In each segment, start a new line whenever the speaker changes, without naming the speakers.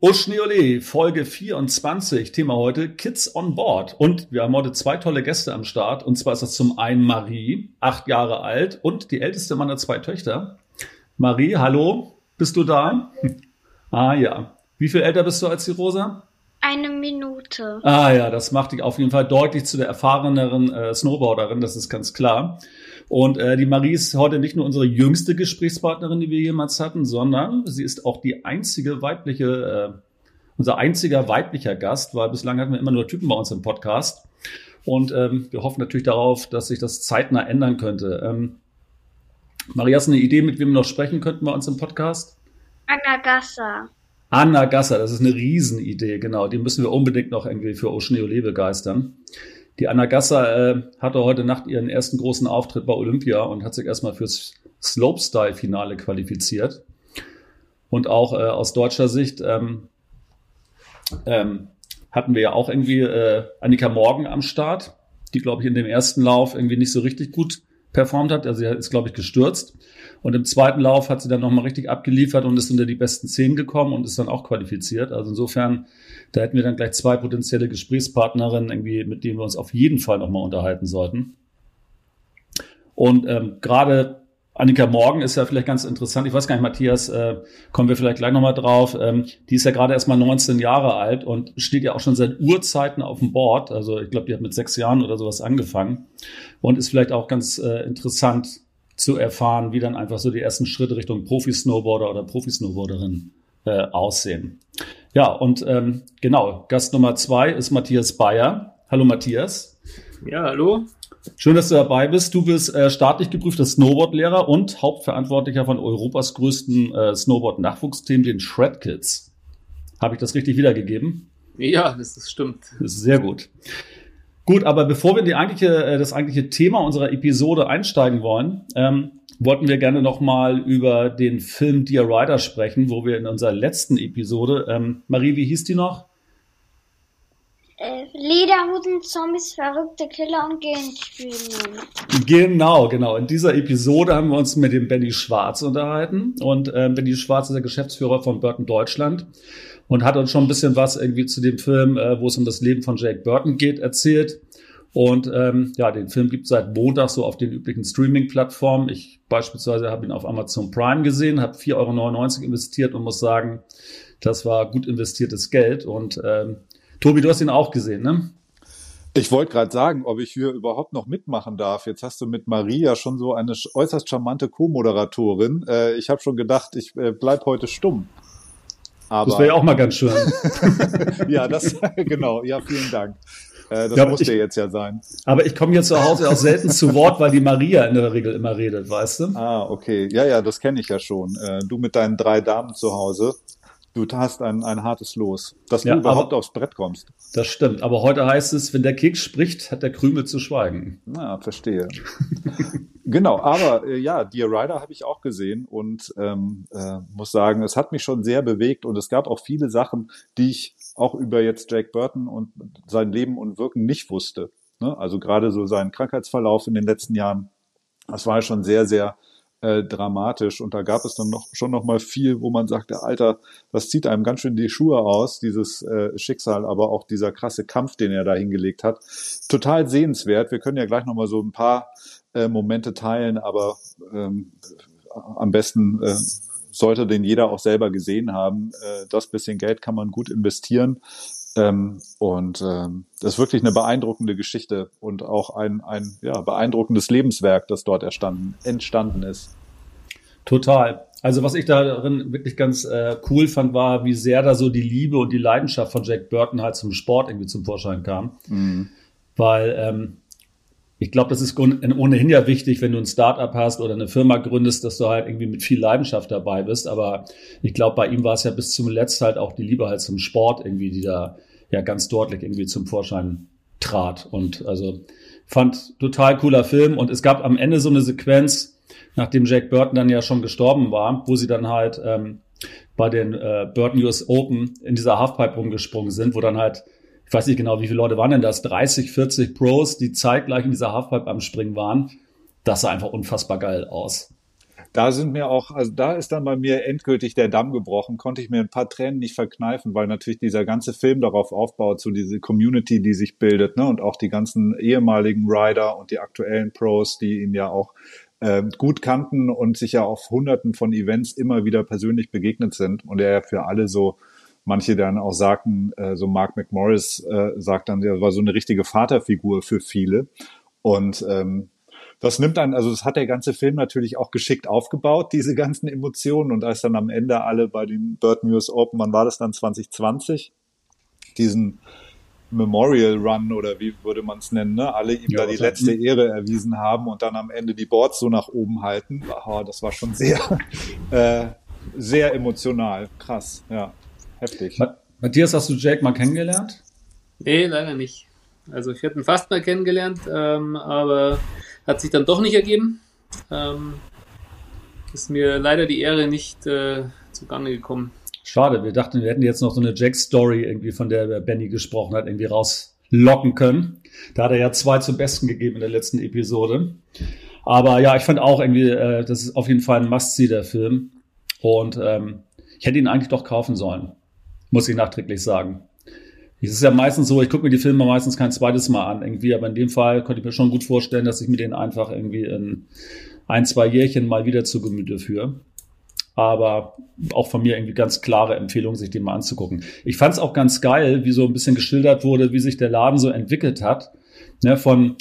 Oschniole, Folge 24, Thema heute Kids on Board. Und wir haben heute zwei tolle Gäste am Start. Und zwar ist das zum einen Marie, acht Jahre alt und die älteste meiner zwei Töchter. Marie, hallo, bist du da? Ah ja. Wie viel älter bist du als die Rosa?
Eine Minute.
Ah ja, das macht dich auf jeden Fall deutlich zu der erfahreneren äh, Snowboarderin, das ist ganz klar. Und äh, die Marie ist heute nicht nur unsere jüngste Gesprächspartnerin, die wir jemals hatten, sondern sie ist auch die einzige weibliche, äh, unser einziger weiblicher Gast, weil bislang hatten wir immer nur Typen bei uns im Podcast. Und ähm, wir hoffen natürlich darauf, dass sich das zeitnah ändern könnte. Ähm, Marie, hast du eine Idee, mit wem wir noch sprechen könnten bei uns im Podcast?
Anna Gasser.
Anna Gasser, das ist eine Riesenidee, genau. Die müssen wir unbedingt noch irgendwie für Ocean Ole begeistern. Die Anna Gasser äh, hatte heute Nacht ihren ersten großen Auftritt bei Olympia und hat sich erstmal fürs Slopestyle-Finale qualifiziert. Und auch äh, aus deutscher Sicht ähm, ähm, hatten wir ja auch irgendwie äh, Annika Morgen am Start, die, glaube ich, in dem ersten Lauf irgendwie nicht so richtig gut performt hat. Also sie ist, glaube ich, gestürzt. Und im zweiten Lauf hat sie dann nochmal richtig abgeliefert und ist unter die besten zehn gekommen und ist dann auch qualifiziert. Also insofern, da hätten wir dann gleich zwei potenzielle Gesprächspartnerinnen, irgendwie, mit denen wir uns auf jeden Fall nochmal unterhalten sollten. Und ähm, gerade Annika Morgen ist ja vielleicht ganz interessant. Ich weiß gar nicht, Matthias, äh, kommen wir vielleicht gleich nochmal drauf. Ähm, die ist ja gerade erst mal 19 Jahre alt und steht ja auch schon seit Urzeiten auf dem Board. Also ich glaube, die hat mit sechs Jahren oder sowas angefangen und ist vielleicht auch ganz äh, interessant zu erfahren, wie dann einfach so die ersten Schritte Richtung Profi-Snowboarder oder Profi-Snowboarderin äh, aussehen. Ja, und ähm, genau, Gast Nummer zwei ist Matthias Bayer. Hallo Matthias.
Ja, hallo.
Schön, dass du dabei bist. Du bist äh, staatlich geprüfter Snowboardlehrer und Hauptverantwortlicher von Europas größten äh, Snowboard-Nachwuchsteam, den Shred Kids. Habe ich das richtig wiedergegeben?
Ja, das, das stimmt.
Das ist sehr gut. Gut, aber bevor wir in die eigentliche, äh, das eigentliche Thema unserer Episode einsteigen wollen, ähm, wollten wir gerne nochmal über den Film Dear Rider sprechen, wo wir in unserer letzten Episode, ähm, Marie, wie hieß die noch?
Äh, Lederhosen, Zombies, verrückte Killer und Genspielen.
Genau, genau. In dieser Episode haben wir uns mit dem Benny Schwarz unterhalten. Und ähm, Benny Schwarz ist der Geschäftsführer von Burton Deutschland und hat uns schon ein bisschen was irgendwie zu dem Film, äh, wo es um das Leben von Jake Burton geht, erzählt. Und ähm, ja, den Film gibt es seit Montag so auf den üblichen Streaming-Plattformen. Ich beispielsweise habe ihn auf Amazon Prime gesehen, habe 4,99 Euro investiert und muss sagen, das war gut investiertes Geld. Und ähm, Tobi, du hast ihn auch gesehen, ne?
Ich wollte gerade sagen, ob ich hier überhaupt noch mitmachen darf. Jetzt hast du mit Maria schon so eine äußerst charmante Co-Moderatorin. Äh, ich habe schon gedacht, ich äh, bleib heute stumm.
Aber, das wäre ja auch mal ganz schön.
ja, das genau. Ja, vielen Dank. Äh, das ja, musste ich, jetzt ja sein.
Aber ich komme hier zu Hause auch selten zu Wort, weil die Maria in der Regel immer redet, weißt du?
Ah, okay. Ja, ja, das kenne ich ja schon. Äh, du mit deinen drei Damen zu Hause. Du hast ein, ein hartes Los, dass ja, du überhaupt aufs Brett kommst.
Das stimmt. Aber heute heißt es, wenn der Keks spricht, hat der Krümel zu schweigen.
Na, verstehe. genau, aber äh, ja, Dear Rider habe ich auch gesehen und ähm, äh, muss sagen, es hat mich schon sehr bewegt und es gab auch viele Sachen, die ich auch über jetzt Jake Burton und sein Leben und Wirken nicht wusste. Ne? Also gerade so sein Krankheitsverlauf in den letzten Jahren, das war schon sehr, sehr äh, dramatisch. Und da gab es dann noch schon noch mal viel, wo man sagte, Alter, das zieht einem ganz schön die Schuhe aus, dieses äh, Schicksal, aber auch dieser krasse Kampf, den er da hingelegt hat. Total sehenswert. Wir können ja gleich noch mal so ein paar äh, Momente teilen, aber ähm, am besten äh, sollte den jeder auch selber gesehen haben. Äh, das bisschen Geld kann man gut investieren. Ähm, und ähm, das ist wirklich eine beeindruckende Geschichte und auch ein, ein ja, beeindruckendes Lebenswerk, das dort erstanden, entstanden ist.
Total. Also was ich darin wirklich ganz äh, cool fand, war, wie sehr da so die Liebe und die Leidenschaft von Jack Burton halt zum Sport irgendwie zum Vorschein kam. Mhm. Weil ähm, ich glaube, das ist ohnehin ja wichtig, wenn du ein Startup hast oder eine Firma gründest, dass du halt irgendwie mit viel Leidenschaft dabei bist. Aber ich glaube, bei ihm war es ja bis zum Letzt halt auch die Liebe halt zum Sport irgendwie, die da ja ganz deutlich irgendwie zum Vorschein trat. Und also fand total cooler Film. Und es gab am Ende so eine Sequenz, nachdem Jack Burton dann ja schon gestorben war, wo sie dann halt ähm, bei den äh, Burton US Open in dieser Halfpipe rumgesprungen sind, wo dann halt ich weiß nicht genau, wie viele Leute waren denn das, 30, 40 Pros, die zeitgleich in dieser Halfpipe am Springen waren. Das sah einfach unfassbar geil aus.
da sind mir auch, also da ist dann bei mir endgültig der Damm gebrochen, konnte ich mir ein paar Tränen nicht verkneifen, weil natürlich dieser ganze Film darauf aufbaut, so diese Community, die sich bildet, ne, und auch die ganzen ehemaligen Rider und die aktuellen Pros, die ihn ja auch äh, gut kannten und sich ja auf hunderten von Events immer wieder persönlich begegnet sind und er ja für alle so manche dann auch sagten, äh, so Mark McMorris äh, sagt dann, er war so eine richtige Vaterfigur für viele. Und ähm, das nimmt dann, also das hat der ganze Film natürlich auch geschickt aufgebaut, diese ganzen Emotionen. Und als dann am Ende alle bei den Burton US Open, wann war das dann 2020, diesen Memorial Run oder wie würde man es nennen, ne? alle ihm ja, da die letzte Ehre erwiesen haben und dann am Ende die Boards so nach oben halten. Oh, das war schon sehr, äh, sehr emotional. Krass, ja, heftig.
Matthias, hast du Jake mal kennengelernt?
Nee, leider nicht. Also ich hätte ihn fast mal kennengelernt, ähm, aber hat sich dann doch nicht ergeben. Ähm, ist mir leider die Ehre nicht äh, zugange gekommen.
Schade, wir dachten, wir hätten jetzt noch so eine Jack-Story irgendwie, von der Benny gesprochen hat, irgendwie rauslocken können. Da hat er ja zwei zum Besten gegeben in der letzten Episode. Aber ja, ich fand auch irgendwie, äh, das ist auf jeden Fall ein Must-See, der Film. Und ähm, ich hätte ihn eigentlich doch kaufen sollen, muss ich nachträglich sagen. Es ist ja meistens so, ich gucke mir die Filme meistens kein zweites Mal an, irgendwie, aber in dem Fall könnte ich mir schon gut vorstellen, dass ich mir den einfach irgendwie in ein, zwei Jährchen mal wieder zu Gemüte führe aber auch von mir irgendwie ganz klare Empfehlung, sich den mal anzugucken. Ich fand es auch ganz geil, wie so ein bisschen geschildert wurde, wie sich der Laden so entwickelt hat. Ne, von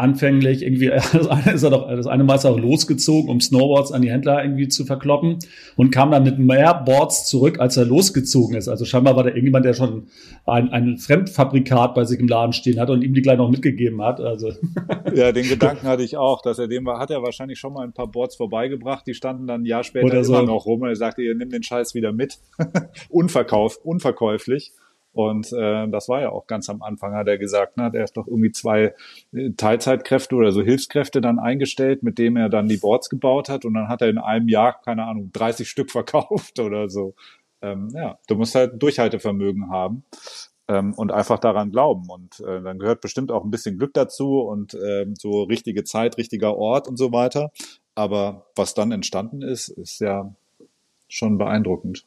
anfänglich irgendwie, das eine ist er doch, das eine Mal ist er auch losgezogen, um Snowboards an die Händler irgendwie zu verkloppen und kam dann mit mehr Boards zurück, als er losgezogen ist. Also scheinbar war da irgendjemand, der schon ein, ein Fremdfabrikat bei sich im Laden stehen hat und ihm die gleich noch mitgegeben hat. Also.
Ja, den Gedanken hatte ich auch, dass er dem war, hat er wahrscheinlich schon mal ein paar Boards vorbeigebracht, die standen dann ein Jahr später Oder immer noch rum und er sagte, ihr nehmt den Scheiß wieder mit. Unverkauf, unverkäuflich. Und äh, das war ja auch ganz am Anfang, hat er gesagt, ne, hat er erst doch irgendwie zwei äh, Teilzeitkräfte oder so Hilfskräfte dann eingestellt, mit dem er dann die Boards gebaut hat und dann hat er in einem Jahr, keine Ahnung, 30 Stück verkauft oder so. Ähm, ja, du musst halt Durchhaltevermögen haben ähm, und einfach daran glauben. Und äh, dann gehört bestimmt auch ein bisschen Glück dazu und äh, so richtige Zeit, richtiger Ort und so weiter. Aber was dann entstanden ist, ist ja schon beeindruckend.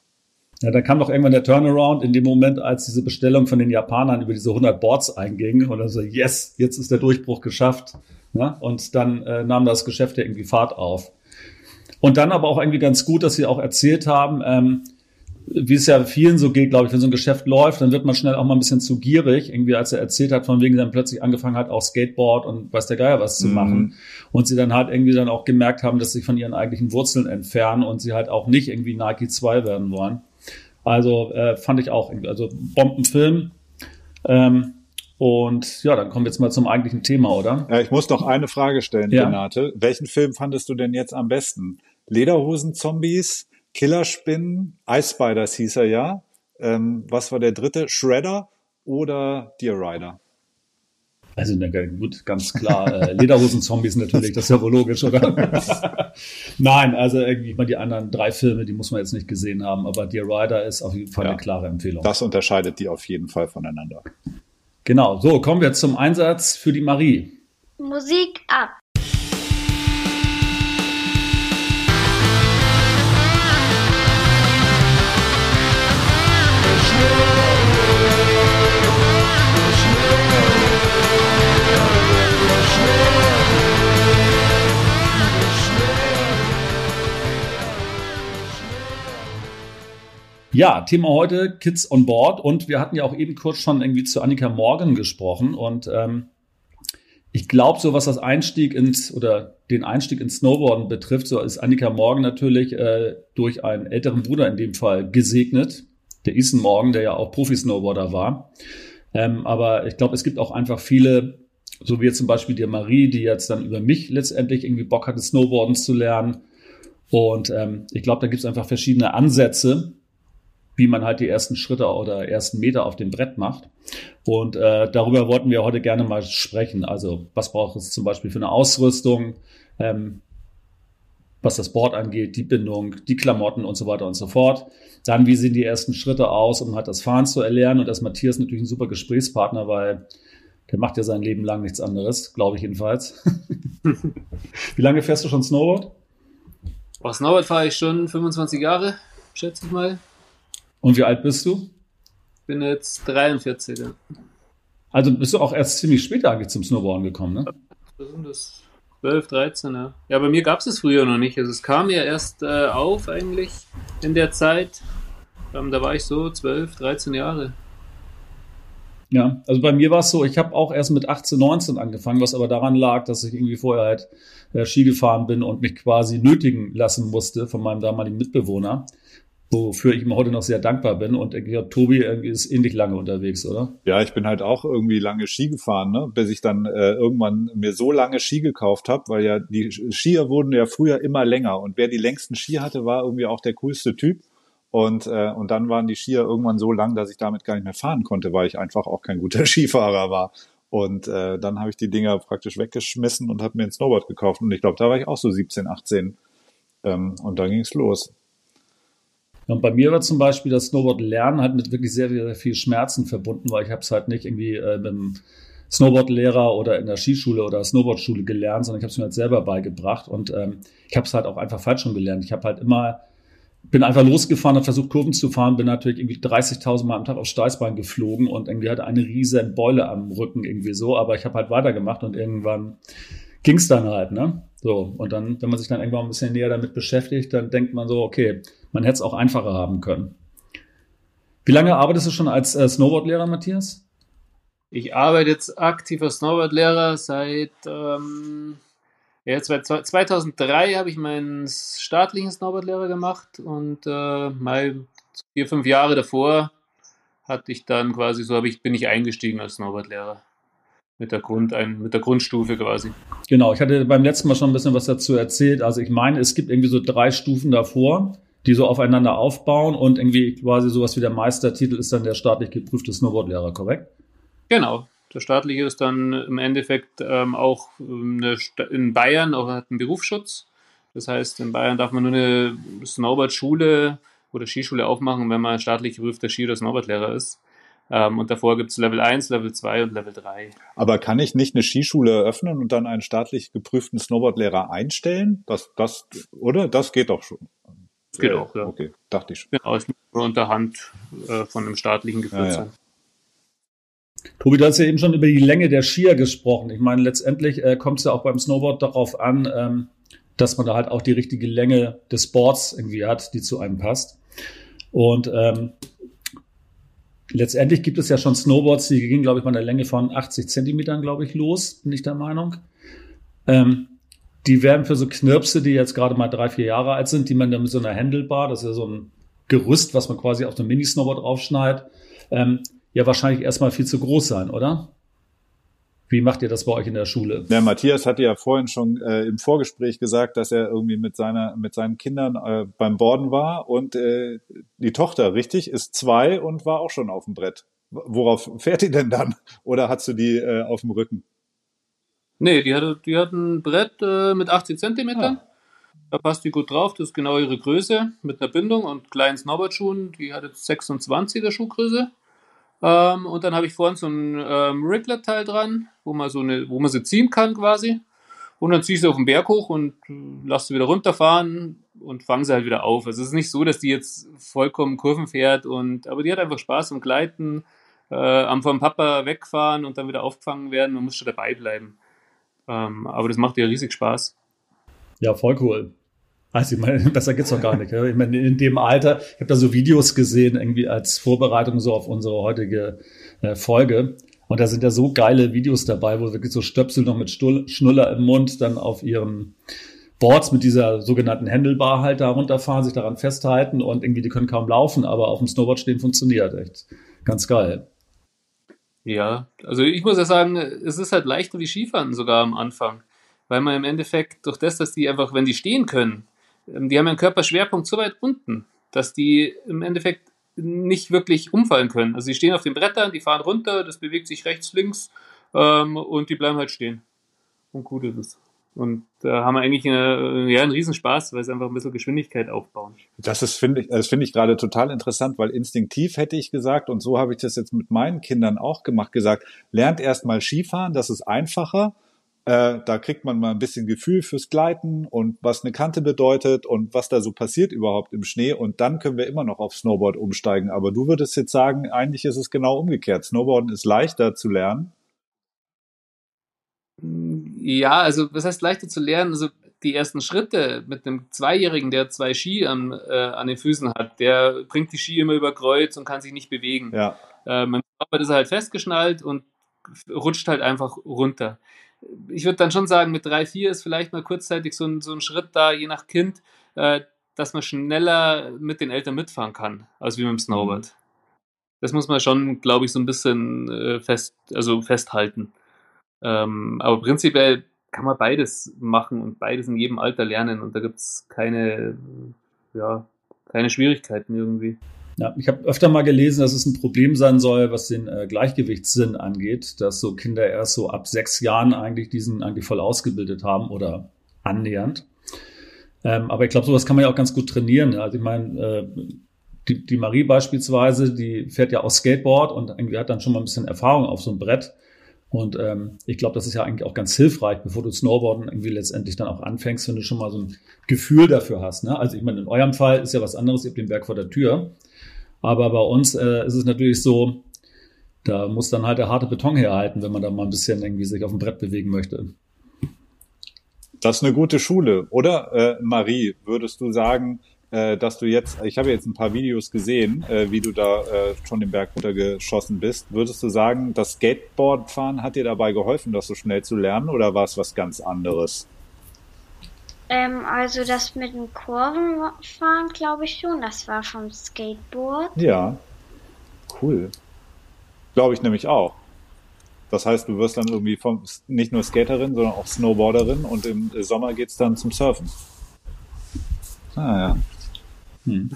Ja, da kam doch irgendwann der Turnaround in dem Moment, als diese Bestellung von den Japanern über diese 100 Boards einging und dann so, yes, jetzt ist der Durchbruch geschafft. Ne? Und dann äh, nahm das Geschäft ja irgendwie Fahrt auf. Und dann aber auch irgendwie ganz gut, dass sie auch erzählt haben, ähm, wie es ja vielen so geht, glaube ich, wenn so ein Geschäft läuft, dann wird man schnell auch mal ein bisschen zu gierig, irgendwie als er erzählt hat, von wegen dann plötzlich angefangen hat, auch Skateboard und weiß der Geier was zu mhm. machen. Und sie dann halt irgendwie dann auch gemerkt haben, dass sie von ihren eigentlichen Wurzeln entfernen und sie halt auch nicht irgendwie Nike 2 werden wollen. Also äh, fand ich auch, also Bombenfilm. Ähm, und ja, dann kommen wir jetzt mal zum eigentlichen Thema, oder?
Ja, ich muss doch eine Frage stellen, ja. Renate. Welchen Film fandest du denn jetzt am besten? Lederhosen-Zombies, Killerspinnen, Ice Spiders hieß er ja. Ähm, was war der dritte? Shredder oder Deer Rider?
Also na, gut, ganz klar. Äh, Lederhosen-Zombies natürlich, das ist ja wohl logisch, oder? Nein, also irgendwie mal die anderen drei Filme, die muss man jetzt nicht gesehen haben, aber Dear Rider ist auf jeden Fall ja, eine klare Empfehlung.
Das unterscheidet die auf jeden Fall voneinander.
Genau, so kommen wir zum Einsatz für die Marie.
Musik ab.
Ja, Thema heute Kids on Board und wir hatten ja auch eben kurz schon irgendwie zu Annika Morgan gesprochen und ähm, ich glaube, so was das Einstieg ins oder den Einstieg ins Snowboarden betrifft, so ist Annika Morgan natürlich äh, durch einen älteren Bruder in dem Fall gesegnet, der Ethan Morgan, der ja auch Profi-Snowboarder war. Ähm, aber ich glaube, es gibt auch einfach viele, so wie jetzt zum Beispiel die Marie, die jetzt dann über mich letztendlich irgendwie Bock hatte, Snowboarden zu lernen. Und ähm, ich glaube, da gibt es einfach verschiedene Ansätze, wie man halt die ersten Schritte oder ersten Meter auf dem Brett macht. Und äh, darüber wollten wir heute gerne mal sprechen. Also was braucht es zum Beispiel für eine Ausrüstung, ähm, was das Board angeht, die Bindung, die Klamotten und so weiter und so fort. Dann, wie sehen die ersten Schritte aus, um halt das Fahren zu erlernen. Und das Matthias natürlich ein super Gesprächspartner, weil der macht ja sein Leben lang nichts anderes, glaube ich jedenfalls. wie lange fährst du schon Snowboard?
Oh, Snowboard fahre ich schon 25 Jahre, schätze ich mal.
Und wie alt bist du?
Bin jetzt 43. Ja.
Also bist du auch erst ziemlich spät eigentlich zum Snowboarden gekommen, ne?
Was sind das? 12, 13, ja. Ja, bei mir gab es es früher noch nicht. Also es kam ja erst äh, auf eigentlich in der Zeit. Ähm, da war ich so 12, 13 Jahre.
Ja, also bei mir war es so, ich habe auch erst mit 18, 19 angefangen, was aber daran lag, dass ich irgendwie vorher halt äh, Ski gefahren bin und mich quasi nötigen lassen musste von meinem damaligen Mitbewohner, wofür ich ihm heute noch sehr dankbar bin. Und ich glaube, Tobi ist ähnlich lange unterwegs, oder?
Ja, ich bin halt auch irgendwie lange Ski gefahren, ne? bis ich dann äh, irgendwann mir so lange Ski gekauft habe, weil ja die Skier wurden ja früher immer länger und wer die längsten Ski hatte, war irgendwie auch der coolste Typ. Und, äh, und dann waren die Skier irgendwann so lang, dass ich damit gar nicht mehr fahren konnte, weil ich einfach auch kein guter Skifahrer war. Und äh, dann habe ich die Dinger praktisch weggeschmissen und habe mir ein Snowboard gekauft. Und ich glaube, da war ich auch so 17, 18. Ähm, und dann ging es los.
Und bei mir war zum Beispiel das Snowboard lernen halt mit wirklich sehr, sehr viel Schmerzen verbunden, weil ich habe es halt nicht irgendwie äh, mit einem Snowboardlehrer oder in der Skischule oder Snowboardschule gelernt, sondern ich habe es mir halt selber beigebracht und ähm, ich habe es halt auch einfach falsch schon gelernt. Ich habe halt immer bin einfach losgefahren, habe versucht Kurven zu fahren, bin natürlich irgendwie 30.000 Mal am Tag aufs Steißbein geflogen und irgendwie hatte eine riesen Beule am Rücken irgendwie so, aber ich habe halt weitergemacht und irgendwann ging's dann halt, ne? So, und dann, wenn man sich dann irgendwann ein bisschen näher damit beschäftigt, dann denkt man so, okay, man hätte es auch einfacher haben können. Wie lange arbeitest du schon als äh, Snowboardlehrer, Matthias?
Ich arbeite jetzt aktiv als Snowboardlehrer seit ähm, ja, 2003 habe ich meinen staatlichen Snowboardlehrer gemacht und äh, mal vier, fünf Jahre davor hatte ich dann quasi, so habe ich, bin ich eingestiegen als Snowboardlehrer. Mit der, Grund, ein, mit der Grundstufe quasi.
Genau, ich hatte beim letzten Mal schon ein bisschen was dazu erzählt. Also ich meine, es gibt irgendwie so drei Stufen davor, die so aufeinander aufbauen und irgendwie quasi sowas wie der Meistertitel ist dann der staatlich geprüfte Snowboardlehrer, korrekt?
Genau, der staatliche ist dann im Endeffekt ähm, auch eine, in Bayern auch hat einen Berufsschutz. Das heißt, in Bayern darf man nur eine Snowboard-Schule oder Skischule aufmachen, wenn man staatlich geprüfter Ski- oder Snowboardlehrer ist. Ähm, und davor gibt es Level 1, Level 2 und Level 3.
Aber kann ich nicht eine Skischule eröffnen und dann einen staatlich geprüften Snowboardlehrer einstellen? Das, das, oder? Das geht doch schon.
Das geht äh, auch, ja.
Okay, dachte ich schon.
Genau, es muss unter Hand äh, von einem staatlichen geführt ja, ja. sein.
Tobi, du hast ja eben schon über die Länge der Skier gesprochen. Ich meine, letztendlich äh, kommt es ja auch beim Snowboard darauf an, ähm, dass man da halt auch die richtige Länge des Boards irgendwie hat, die zu einem passt. Und ähm, letztendlich gibt es ja schon Snowboards, die gehen, glaube ich, bei einer Länge von 80 Zentimetern, glaube ich, los, bin ich der Meinung. Ähm, die werden für so Knirpse, die jetzt gerade mal drei, vier Jahre alt sind, die man dann mit so einer Handlebar, das ist ja so ein Gerüst, was man quasi auf ein Mini-Snowboard draufschneidet, ähm, ja wahrscheinlich erstmal viel zu groß sein, oder? Wie macht ihr das bei euch in der Schule?
Ja, Matthias hatte ja vorhin schon äh, im Vorgespräch gesagt, dass er irgendwie mit seiner mit seinen Kindern äh, beim Borden war und äh, die Tochter, richtig, ist zwei und war auch schon auf dem Brett. Worauf fährt die denn dann? Oder hast du die äh, auf dem Rücken?
Nee, die hatte, die hat ein Brett äh, mit 80 Zentimetern. Ja. Da passt die gut drauf. Das ist genau ihre Größe mit einer Bindung und kleinen Snowboardschuhen. Die hat jetzt 26 der Schuhgröße. Ähm, und dann habe ich vorne so ein ähm, Riglet-Teil dran, wo man so eine, wo man sie ziehen kann quasi. Und dann ziehe ich sie auf den Berg hoch und äh, lasse sie wieder runterfahren und fange sie halt wieder auf. Also es ist nicht so, dass die jetzt vollkommen Kurven fährt und, aber die hat einfach Spaß am Gleiten, äh, am vom Papa wegfahren und dann wieder aufgefangen werden. Man muss schon dabei bleiben. Ähm, aber das macht ihr riesig Spaß.
Ja, voll cool. Also ich meine, besser geht's doch gar nicht. Ich meine, in dem Alter, ich habe da so Videos gesehen, irgendwie als Vorbereitung so auf unsere heutige äh, Folge. Und da sind ja so geile Videos dabei, wo wirklich so Stöpsel noch mit Stuhl, Schnuller im Mund dann auf ihren Boards mit dieser sogenannten Handelbar halt da runterfahren, sich daran festhalten und irgendwie die können kaum laufen, aber auf dem Snowboard stehen funktioniert echt. Ganz geil.
Ja, also ich muss ja sagen, es ist halt leichter wie Skifahren sogar am Anfang. Weil man im Endeffekt durch das, dass die einfach, wenn die stehen können, ähm, die haben einen Körperschwerpunkt so weit unten, dass die im Endeffekt nicht wirklich umfallen können. Also sie stehen auf den Brettern, die fahren runter, das bewegt sich rechts, links ähm, und die bleiben halt stehen. Und gut ist es. Und da haben wir eigentlich eine, ja, einen Riesenspaß, weil sie einfach ein bisschen Geschwindigkeit aufbauen.
Das ist, finde ich, das finde ich gerade total interessant, weil instinktiv hätte ich gesagt, und so habe ich das jetzt mit meinen Kindern auch gemacht, gesagt, lernt erst mal Skifahren, das ist einfacher Äh, da kriegt man mal ein bisschen Gefühl fürs Gleiten und was eine Kante bedeutet und was da so passiert überhaupt im Schnee. Und dann können wir immer noch auf Snowboard umsteigen. Aber du würdest jetzt sagen, eigentlich ist es genau umgekehrt. Snowboarden ist leichter zu lernen.
Ja, also was heißt leichter zu lernen? Also die ersten Schritte mit einem Zweijährigen, der zwei Ski an, äh, an den Füßen hat, der bringt die Ski immer über Kreuz und kann sich nicht bewegen.
Ja.
Äh, mein Papa ist halt festgeschnallt und rutscht halt einfach runter. Ich würde dann schon sagen, mit drei, vier ist vielleicht mal kurzzeitig so ein, so ein Schritt da, je nach Kind, äh, dass man schneller mit den Eltern mitfahren kann, als wie mit dem Snowboard. Das muss man schon, glaube ich, so ein bisschen äh, fest, also festhalten. Ähm, aber prinzipiell kann man beides machen und beides in jedem Alter lernen und da gibt es keine, ja, keine Schwierigkeiten irgendwie.
Ja, ich habe öfter mal gelesen, dass es ein Problem sein soll, was den äh, Gleichgewichtssinn angeht, dass so Kinder erst so ab sechs Jahren eigentlich diesen eigentlich voll ausgebildet haben oder annähernd. Ähm, aber ich glaube, sowas kann man ja auch ganz gut trainieren. Also ich meine, äh, die, die Marie beispielsweise, die fährt ja auch Skateboard und irgendwie hat dann schon mal ein bisschen Erfahrung auf so einem Brett. Und ähm, ich glaube, das ist ja eigentlich auch ganz hilfreich, bevor du Snowboarden irgendwie letztendlich dann auch anfängst, wenn du schon mal so ein Gefühl dafür hast. Ne? Also ich meine, in eurem Fall ist ja was anderes, ihr habt den Berg vor der Tür. Aber bei uns äh, ist es natürlich so, da muss dann halt der harte Beton herhalten, wenn man da mal ein bisschen irgendwie sich auf dem Brett bewegen möchte.
Das ist eine gute Schule, oder? Äh, Marie, würdest du sagen, äh, dass du jetzt, ich habe jetzt ein paar Videos gesehen, äh, wie du da äh, schon den Berg runtergeschossen bist. Würdest du sagen, das Skateboardfahren hat dir dabei geholfen, das so schnell zu lernen oder war es was ganz anderes?
Ähm, also das mit dem Kurvenfahren glaube ich schon, das war vom Skateboard.
Ja, cool. Glaube ich nämlich auch. Das heißt, du wirst dann irgendwie vom, nicht nur Skaterin, sondern auch Snowboarderin und im Sommer geht's dann zum Surfen.
Ah ja. Hm.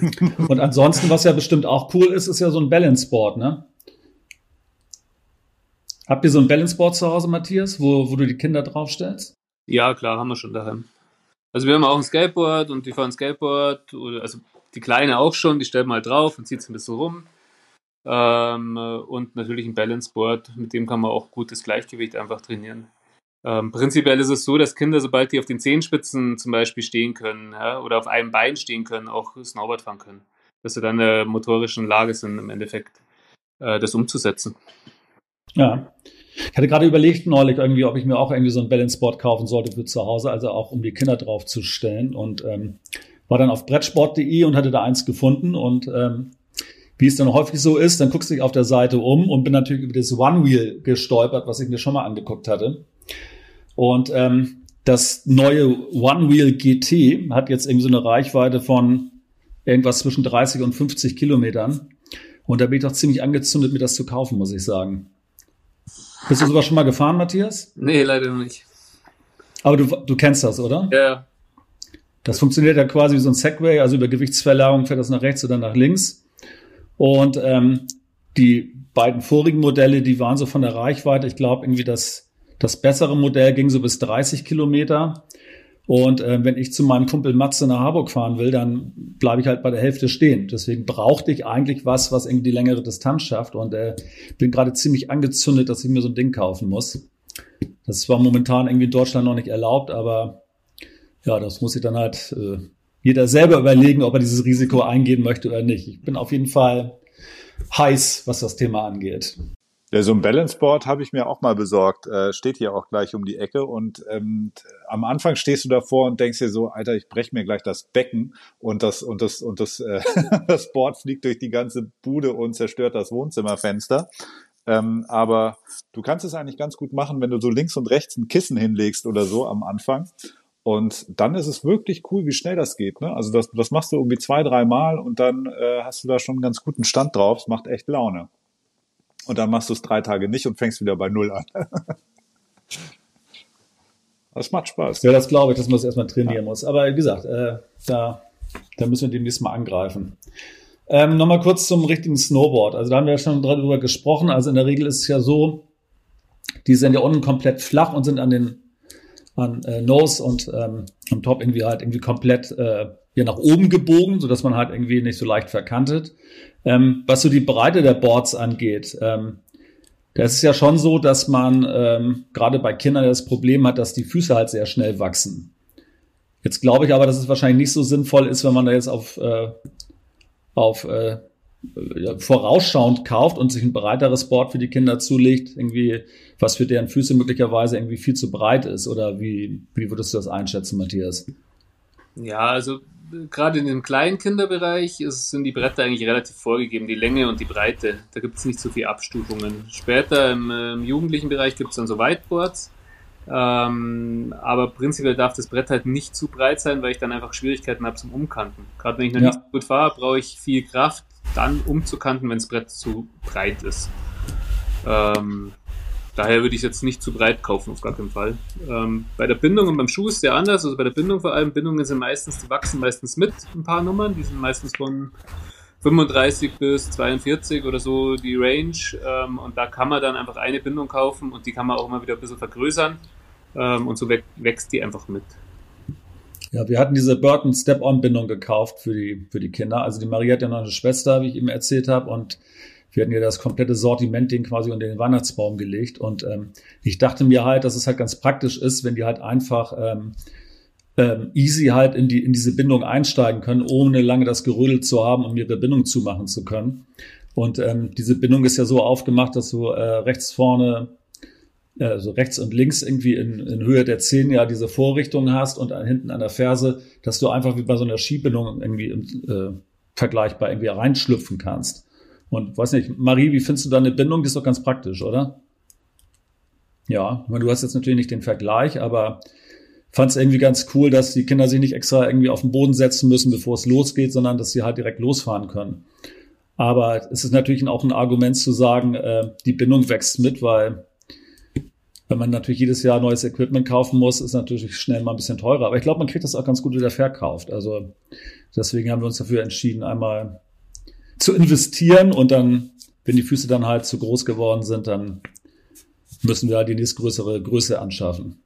Und ansonsten, was ja bestimmt auch cool ist, ist ja so ein Balance-Board, ne? Habt ihr so ein Balance-Board zu Hause, Matthias, wo, wo du die Kinder draufstellst?
Ja, klar, haben wir schon daheim. Also wir haben auch ein Skateboard und die fahren Skateboard, also die Kleine auch schon, die stellt mal drauf und zieht es ein bisschen rum. Ähm, und natürlich ein Balanceboard, mit dem kann man auch gutes Gleichgewicht einfach trainieren. Ähm, prinzipiell ist es so, dass Kinder, sobald die auf den Zehenspitzen zum Beispiel stehen können ja, oder auf einem Bein stehen können, auch Snowboard fahren können. Dass sie dann in der motorischen Lage sind, im Endeffekt äh, das umzusetzen.
Ja. Ich hatte gerade überlegt neulich irgendwie, ob ich mir auch irgendwie so ein Balanceboard kaufen sollte für zu Hause, also auch um die Kinder draufzustellen und ähm, war dann auf brettsport.de und hatte da eins gefunden und ähm, wie es dann häufig so ist, dann guckst du dich auf der Seite um und bin natürlich über das One Wheel gestolpert, was ich mir schon mal angeguckt hatte. Und ähm, das neue One Wheel GT hat jetzt irgendwie so eine Reichweite von irgendwas zwischen 30 und 50 Kilometern. Und da bin ich doch ziemlich angezündet, mir das zu kaufen, muss ich sagen. Bist du sowas schon mal gefahren, Matthias?
Nee, leider noch nicht.
Aber du, du kennst das, oder?
Ja.
Das funktioniert ja quasi wie so ein Segway, also über Gewichtsverlagerung fährt das nach rechts oder nach links. Und ähm, die beiden vorigen Modelle, die waren so von der Reichweite, ich glaube irgendwie das das bessere Modell ging so bis 30 Kilometer. Und äh, wenn ich zu meinem Kumpel Matze nach Harburg fahren will, dann bleibe ich halt bei der Hälfte stehen. Deswegen brauchte ich eigentlich was, was irgendwie die längere Distanz schafft. Und äh, bin gerade ziemlich angezündet, dass ich mir so ein Ding kaufen muss. Das zwar momentan irgendwie in Deutschland noch nicht erlaubt, aber ja, das muss ich dann halt äh, jeder selber überlegen, ob er dieses Risiko eingehen möchte oder nicht. Ich bin auf jeden Fall heiß, was das Thema angeht.
Ja, so ein Balanceboard habe ich mir auch mal besorgt. Äh, steht hier auch gleich um die Ecke. Und ähm, am Anfang stehst du davor und denkst dir so, Alter, ich breche mir gleich das Becken und das und das und das, äh, das Board fliegt durch die ganze Bude und zerstört das Wohnzimmerfenster. Ähm, aber du kannst es eigentlich ganz gut machen, wenn du so links und rechts ein Kissen hinlegst oder so am Anfang. Und dann ist es wirklich cool, wie schnell das geht. Ne? Also das, das machst du irgendwie zwei, drei Mal und dann äh, hast du da schon einen ganz guten Stand drauf. Es macht echt Laune und dann machst du es drei Tage nicht und fängst wieder bei Null an. das macht Spaß.
Ja, das glaube ich, dass man es erstmal trainieren ja. muss. Aber wie gesagt, äh, da, da müssen wir demnächst mal angreifen. Ähm, Nochmal kurz zum richtigen Snowboard. Also da haben wir ja schon drüber gesprochen. Also in der Regel ist es ja so, die sind ja unten komplett flach und sind an den an äh, Nose und ähm, am Top irgendwie halt irgendwie komplett äh, hier nach oben gebogen, so dass man halt irgendwie nicht so leicht verkantet. Ähm, was so die Breite der Boards angeht, ähm, Das ist ja schon so, dass man ähm, gerade bei Kindern das Problem hat, dass die Füße halt sehr schnell wachsen. Jetzt glaube ich aber, dass es wahrscheinlich nicht so sinnvoll ist, wenn man da jetzt auf, äh, auf äh, vorausschauend kauft und sich ein breiteres Board für die Kinder zulegt, irgendwie, was für deren Füße möglicherweise irgendwie viel zu breit ist. Oder wie, wie würdest du das einschätzen, Matthias?
Ja, also gerade in dem kleinen Kinderbereich ist, sind die Bretter eigentlich relativ vorgegeben, die Länge und die Breite. Da gibt es nicht so viele Abstufungen. Später im, im jugendlichen Bereich gibt es dann so Whiteboards. Ähm, aber prinzipiell darf das Brett halt nicht zu breit sein, weil ich dann einfach Schwierigkeiten habe zum Umkanten. Gerade wenn ich noch ja. nicht so gut fahre, brauche ich viel Kraft, dann umzukanten, wenn das Brett zu breit ist. Ähm, daher würde ich es jetzt nicht zu breit kaufen, auf gar keinen Fall. Ähm, bei der Bindung und beim Schuh ist es sehr anders. Also bei der Bindung vor allem, Bindungen sind meistens, die wachsen meistens mit ein paar Nummern. Die sind meistens von 35 bis 42 oder so die Range. Ähm, und da kann man dann einfach eine Bindung kaufen und die kann man auch immer wieder ein bisschen vergrößern. Ähm, und so wächst die einfach mit.
Ja, wir hatten diese Burton Step-On-Bindung gekauft für die, für die Kinder. Also die Marie hat ja noch eine Schwester, wie ich eben erzählt habe. Und wir hatten ja das komplette Sortiment den quasi unter den Weihnachtsbaum gelegt. Und ähm, ich dachte mir halt, dass es halt ganz praktisch ist, wenn die halt einfach ähm, ähm, easy halt in, die, in diese Bindung einsteigen können, ohne lange das Gerödel zu haben, um ihre Bindung zumachen zu können. Und ähm, diese Bindung ist ja so aufgemacht, dass du äh, rechts vorne also rechts und links irgendwie in, in Höhe der Zehen ja diese Vorrichtung hast und hinten an der Ferse, dass du einfach wie bei so einer Skibindung irgendwie äh, vergleichbar irgendwie reinschlüpfen kannst. Und weiß nicht, Marie, wie findest du da eine Bindung? Die ist doch ganz praktisch, oder? Ja, ich meine, du hast jetzt natürlich nicht den Vergleich, aber fand es irgendwie ganz cool, dass die Kinder sich nicht extra irgendwie auf den Boden setzen müssen, bevor es losgeht, sondern dass sie halt direkt losfahren können. Aber es ist natürlich auch ein Argument zu sagen, äh, die Bindung wächst mit, weil wenn man natürlich jedes Jahr neues Equipment kaufen muss, ist natürlich schnell mal ein bisschen teurer. Aber ich glaube, man kriegt das auch ganz gut wieder verkauft. Also deswegen haben wir uns dafür entschieden, einmal zu investieren und dann, wenn die Füße dann halt zu groß geworden sind, dann müssen wir halt die nächstgrößere Größe anschaffen.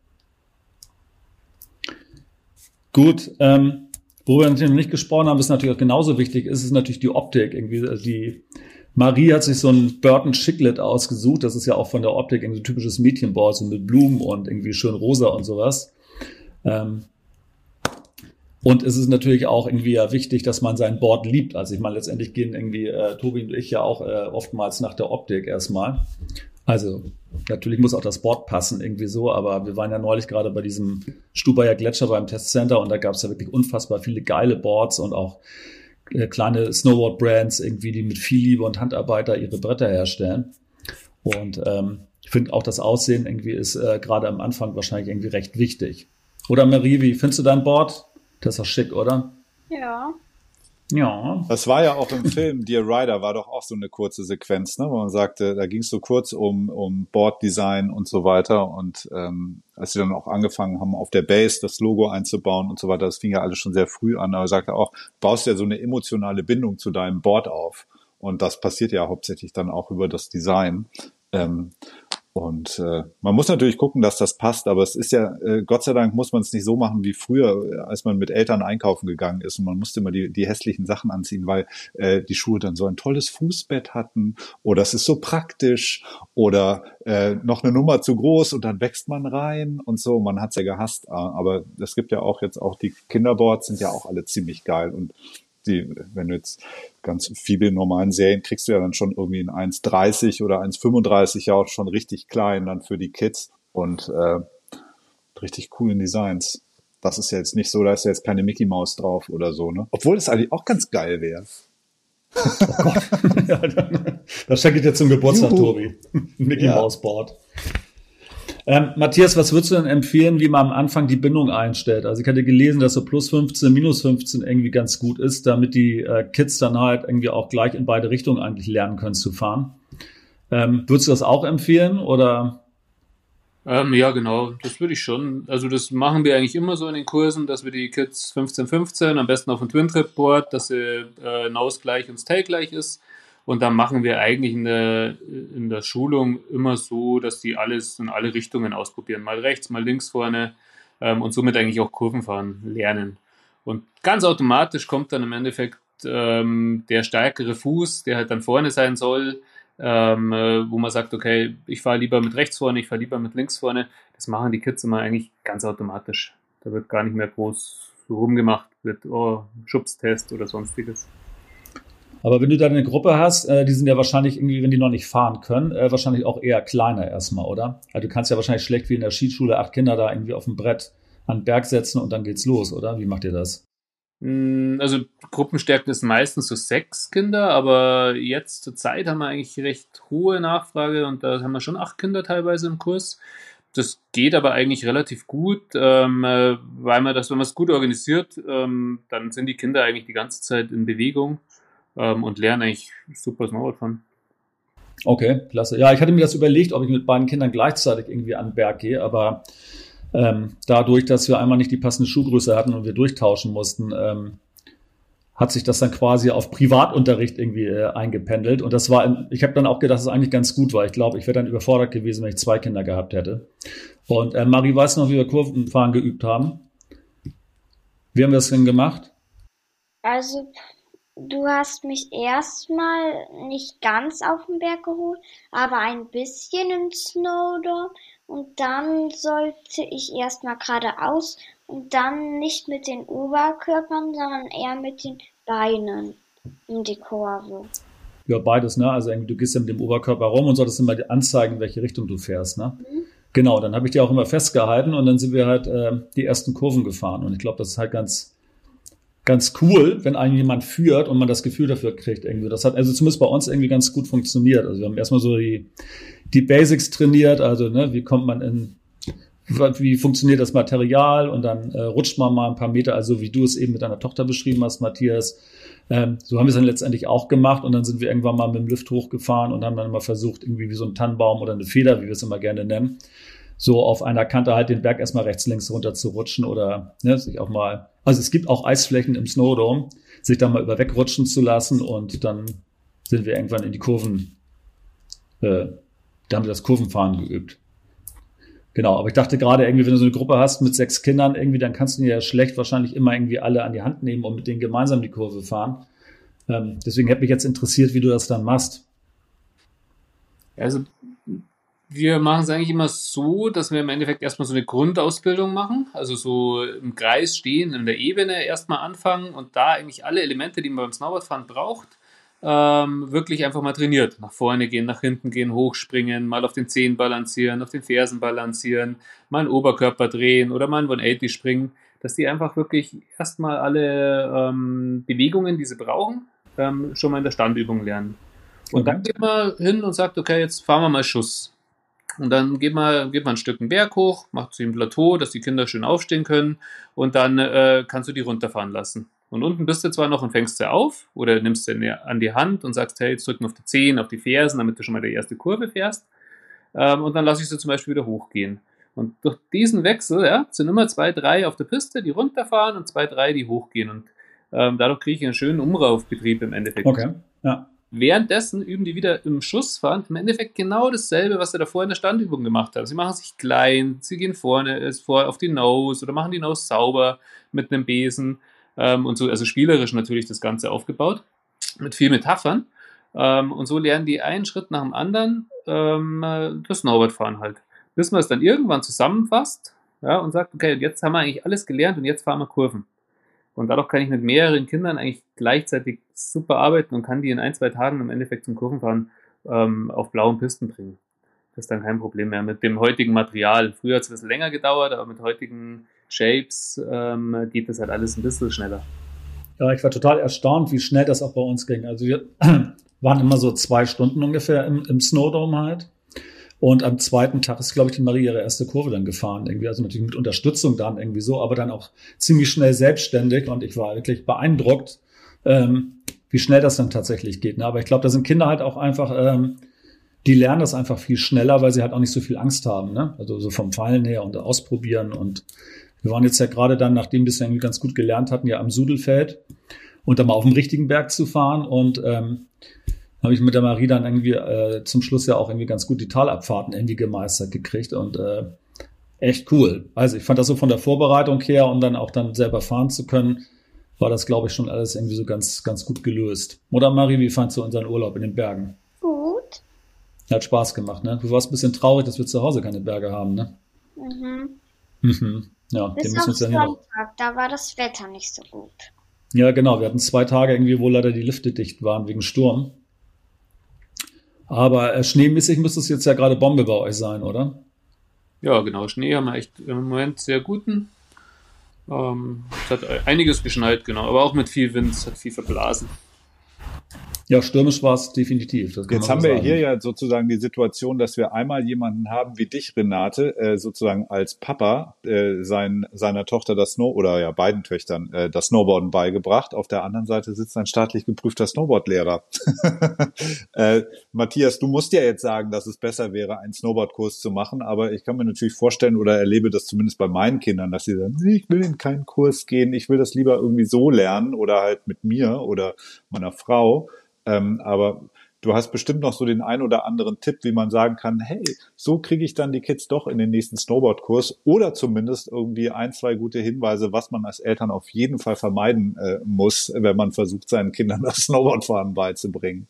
Gut, ähm, wo wir natürlich noch nicht gesprochen haben, ist natürlich auch genauso wichtig, ist es natürlich die Optik, irgendwie also die Marie hat sich so ein Burton Chiclet ausgesucht. Das ist ja auch von der Optik ein typisches Mädchenboard, so mit Blumen und irgendwie schön rosa und sowas. Ähm, und es ist natürlich auch irgendwie ja wichtig, dass man sein Board liebt. Also ich meine, letztendlich gehen irgendwie äh, Tobi und ich ja auch äh, oftmals nach der Optik erstmal. Also natürlich muss auch das Board passen irgendwie so, aber wir waren ja neulich gerade bei diesem Stubaier Gletscher beim Testcenter und da gab es ja wirklich unfassbar viele geile Boards und auch äh, kleine Snowboard-Brands irgendwie, die mit viel Liebe und Handarbeit da ihre Bretter herstellen. Und ähm, ich finde auch das Aussehen irgendwie ist äh, gerade am Anfang wahrscheinlich irgendwie recht wichtig. Oder Marie, wie findest du dein Board? Das ist doch schick, oder?
Ja.
Ja. Das war ja auch im Film Dear Rider war doch auch so eine kurze Sequenz, ne, wo man sagte, da ging es so kurz um, um Boarddesign und so weiter. Und ähm, als sie dann auch angefangen haben, auf der Base das Logo einzubauen und so weiter, das fing ja alles schon sehr früh an, aber er sagte auch, baust ja so eine emotionale Bindung zu deinem Board auf. Und das passiert ja hauptsächlich dann auch über das Design. Ähm, und äh, man muss natürlich gucken, dass das passt, aber es ist ja, äh, Gott sei Dank muss man es nicht so machen wie früher, als man mit Eltern einkaufen gegangen ist und man musste immer die, die hässlichen Sachen anziehen, weil äh, die Schuhe dann so ein tolles Fußbett hatten oder es ist so praktisch oder äh, noch eine Nummer zu groß und dann wächst man rein und so. Man hat's ja gehasst, aber es gibt ja auch jetzt auch die Kinderboards sind ja auch alle ziemlich geil und die, wenn du jetzt ganz viele normalen Serien kriegst du ja dann schon irgendwie in 1,30 oder 1,35 ja auch schon richtig klein dann für die Kids und äh, richtig coolen Designs. Das ist ja jetzt nicht so, da ist ja jetzt keine Mickey Maus drauf oder so, ne? Obwohl es eigentlich auch ganz geil wäre.
Oh Gott. ja, das schenke ich dir zum Geburtstag, Juhu. Tobi. Mickey ja. Maus Board. Ähm, Matthias, was würdest du denn empfehlen, wie man am Anfang die Bindung einstellt? Also ich hatte gelesen, dass so plus 15, minus 15 irgendwie ganz gut ist, damit die äh, Kids dann halt irgendwie auch gleich in beide Richtungen eigentlich lernen können zu fahren. Ähm, würdest du das auch empfehlen oder?
Ähm, ja, genau, das würde ich schon. Also das machen wir eigentlich immer so in den Kursen, dass wir die Kids 15, 15, am besten auf dem Twin-Trip-Board, dass sie äh, Nose gleich und Stay gleich ist und dann machen wir eigentlich in der, in der Schulung immer so, dass die alles in alle Richtungen ausprobieren. Mal rechts, mal links vorne ähm, und somit eigentlich auch Kurvenfahren lernen. Und ganz automatisch kommt dann im Endeffekt ähm, der stärkere Fuß, der halt dann vorne sein soll, ähm, äh, wo man sagt, okay, ich fahre lieber mit rechts vorne, ich fahre lieber mit links vorne. Das machen die Kids immer eigentlich ganz automatisch. Da wird gar nicht mehr groß rumgemacht, wird oh, Schubstest oder sonstiges.
Aber wenn du da eine Gruppe hast, äh, die sind ja wahrscheinlich irgendwie, wenn die noch nicht fahren können, äh, wahrscheinlich auch eher kleiner erstmal, oder? Also du kannst ja wahrscheinlich schlecht wie in der Skischule acht Kinder da irgendwie auf dem Brett an den Berg setzen und dann geht's los, oder? Wie macht ihr das?
Mm, also Gruppenstärke ist meistens so sechs Kinder, aber jetzt zur Zeit haben wir eigentlich recht hohe Nachfrage und da haben wir schon acht Kinder teilweise im Kurs. Das geht aber eigentlich relativ gut, ähm, äh, weil man das, wenn man es gut organisiert, ähm, dann sind die Kinder eigentlich die ganze Zeit in Bewegung ähm, und lernen eigentlich super Snowboard fahren.
Okay, klasse. Ja, ich hatte mir das überlegt, ob ich mit beiden Kindern gleichzeitig irgendwie an den Berg gehe, aber ähm, dadurch, dass wir einmal nicht die passende Schuhgröße hatten und wir durchtauschen mussten, ähm, hat sich das dann quasi auf Privatunterricht irgendwie äh, eingependelt. Und das war, ich habe dann auch gedacht, das ist eigentlich ganz gut, weil ich glaube, ich wäre dann überfordert gewesen, wenn ich zwei Kinder gehabt hätte. Und äh, Marie weiß noch, wie wir Kurvenfahren geübt haben. Wie haben wir das denn gemacht?
Also, du hast mich erstmal nicht ganz auf den Berg geholt, aber ein bisschen im Snowdorm und dann sollte ich erstmal geradeaus und dann nicht mit den Oberkörpern, sondern eher mit den Beinen in die Kurve.
Ja, beides, ne? Also du gehst ja mit dem Oberkörper rum und solltest immer anzeigen, in welche Richtung du fährst, ne? Mhm. Genau, dann habe ich die auch immer festgehalten und dann sind wir halt äh, die ersten Kurven gefahren. Und ich glaube, das ist halt ganz, ganz cool, wenn einen jemand führt und man das Gefühl dafür kriegt irgendwie. Das hat also zumindest bei uns irgendwie ganz gut funktioniert. Also wir haben erstmal so die, die Basics trainiert, also ne, wie kommt man in, wie funktioniert das Material und dann äh, rutscht man mal ein paar Meter, also wie du es eben mit deiner Tochter beschrieben hast, Matthias. Ähm, so haben wir es dann letztendlich auch gemacht und dann sind wir irgendwann mal mit dem Lift hochgefahren und haben dann mal versucht, irgendwie wie so ein Tannenbaum oder eine Feder, wie wir es immer gerne nennen, so auf einer Kante halt den Berg erstmal rechts, links runter zu rutschen oder ne, sich auch mal, also es gibt auch Eisflächen im Snowdome, sich da mal über wegrutschen zu lassen und dann sind wir irgendwann in die Kurven äh, da haben wir das Kurvenfahren geübt. Genau, aber ich dachte gerade irgendwie, wenn du so eine Gruppe hast mit sechs Kindern, irgendwie, dann kannst du ja schlecht wahrscheinlich immer irgendwie alle an die Hand nehmen und mit denen gemeinsam die Kurve fahren. Ähm, deswegen hätte mich jetzt interessiert, wie du das dann machst.
Also wir machen es eigentlich immer so, dass wir im Endeffekt erstmal so eine Grundausbildung machen, also so im Kreis stehen, in der Ebene erstmal anfangen und da eigentlich alle Elemente, die man beim Snowboardfahren braucht, ähm, wirklich einfach mal trainiert. Nach vorne gehen, nach hinten gehen, hochspringen, mal auf den Zehen balancieren, auf den Fersen balancieren, mal einen Oberkörper drehen oder mal einen 180 springen, dass die einfach wirklich erstmal alle ähm, Bewegungen, die sie brauchen, ähm, schon mal in der Standübung lernen. Und dann geht man hin und sagt, okay, jetzt fahren wir mal Schuss. Und dann geht man, geht man ein Stück einen Berg hoch, macht sie ein Plateau, dass die Kinder schön aufstehen können und dann äh, kannst du die runterfahren lassen. Und unten bist du zwar noch und fängst sie auf oder nimmst sie an die Hand und sagst, hey, jetzt drücken auf die Zehen, auf die Fersen, damit du schon mal die erste Kurve fährst. Ähm, und dann lasse ich sie zum Beispiel wieder hochgehen. Und durch diesen Wechsel ja, sind immer zwei, drei auf der Piste, die runterfahren und zwei, drei, die hochgehen. Und ähm, dadurch kriege ich einen schönen Umraufbetrieb im Endeffekt.
Okay, ja.
Währenddessen üben die wieder im Schussfahren im Endeffekt genau dasselbe, was sie davor in der Standübung gemacht haben. Sie machen sich klein, sie gehen vorne äh, vor auf die Nose oder machen die Nose sauber mit einem Besen ähm, und so, also spielerisch natürlich das Ganze aufgebaut, mit viel Metaphern. Ähm, und so lernen die einen Schritt nach dem anderen ähm, das Snowboardfahren halt. Bis man es dann irgendwann zusammenfasst ja, und sagt, okay, jetzt haben wir eigentlich alles gelernt und jetzt fahren wir Kurven. Und dadurch kann ich mit mehreren Kindern eigentlich gleichzeitig super arbeiten und kann die in ein, zwei Tagen im Endeffekt zum Kurvenfahren ähm, auf blauen Pisten bringen. Das ist dann kein Problem mehr mit dem heutigen Material. Früher hat es ein bisschen länger gedauert, aber mit heutigen Shapes ähm, geht das halt alles ein bisschen schneller.
Ja, ich war total erstaunt, wie schnell das auch bei uns ging. Also wir waren immer so zwei Stunden ungefähr im, im Snowdome halt. Und am zweiten Tag ist, glaube ich, die Marie ihre erste Kurve dann gefahren. Irgendwie, also natürlich mit Unterstützung dann irgendwie so, aber dann auch ziemlich schnell selbstständig. Und ich war wirklich beeindruckt, ähm, wie schnell das dann tatsächlich geht. Ne? Aber ich glaube, da sind Kinder halt auch einfach, ähm, die lernen das einfach viel schneller, weil sie halt auch nicht so viel Angst haben. Ne? Also so vom Fallen her und ausprobieren und wir waren jetzt ja gerade dann, nachdem wir es irgendwie ganz gut gelernt hatten, ja am Sudelfeld und dann mal auf dem richtigen Berg zu fahren. Und ähm, habe ich mit der Marie dann irgendwie äh, zum Schluss ja auch irgendwie ganz gut die Talabfahrten irgendwie gemeistert gekriegt und äh, echt cool. Also ich fand das so von der Vorbereitung her und dann auch dann selber fahren zu können, war das, glaube ich, schon alles irgendwie so ganz, ganz gut gelöst. Oder Marie, wie fandst du unseren Urlaub in den Bergen?
Gut.
Hat Spaß gemacht, ne? Du warst ein bisschen traurig, dass wir zu Hause keine Berge haben, ne?
Mhm.
Mhm. Ja,
Bis
den müssen wir
auf. Sonntag, da war das Wetter nicht so gut.
Ja, genau. Wir hatten zwei Tage irgendwie, wo leider die Lifte dicht waren wegen Sturm. Aber äh, schneemäßig müsste es jetzt ja gerade Bombe bei euch sein, oder?
Ja, genau. Schnee haben wir echt im Moment sehr guten. Ähm, es hat einiges geschneit, genau. Aber auch mit viel Wind, es hat viel verblasen.
Ja, stürmisch war es definitiv.
Jetzt haben wir
sagen.
hier ja sozusagen die Situation, dass wir einmal jemanden haben wie dich, Renate, äh, sozusagen als Papa äh, sein, seiner Tochter das Snow oder ja beiden Töchtern äh, das Snowboarden beigebracht. Auf der anderen Seite sitzt ein staatlich geprüfter Snowboardlehrer. äh, Matthias, du musst ja jetzt sagen, dass es besser wäre, einen Snowboardkurs zu machen, aber ich kann mir natürlich vorstellen oder erlebe das zumindest bei meinen Kindern, dass sie sagen, ich will in keinen Kurs gehen, ich will das lieber irgendwie so lernen oder halt mit mir oder meiner Frau. Ähm, aber du hast bestimmt noch so den ein oder anderen Tipp, wie man sagen kann, hey, so kriege ich dann die Kids doch in den nächsten Snowboardkurs oder zumindest irgendwie ein, zwei gute Hinweise, was man als Eltern auf jeden Fall vermeiden äh, muss, wenn man versucht, seinen Kindern das Snowboardfahren beizubringen.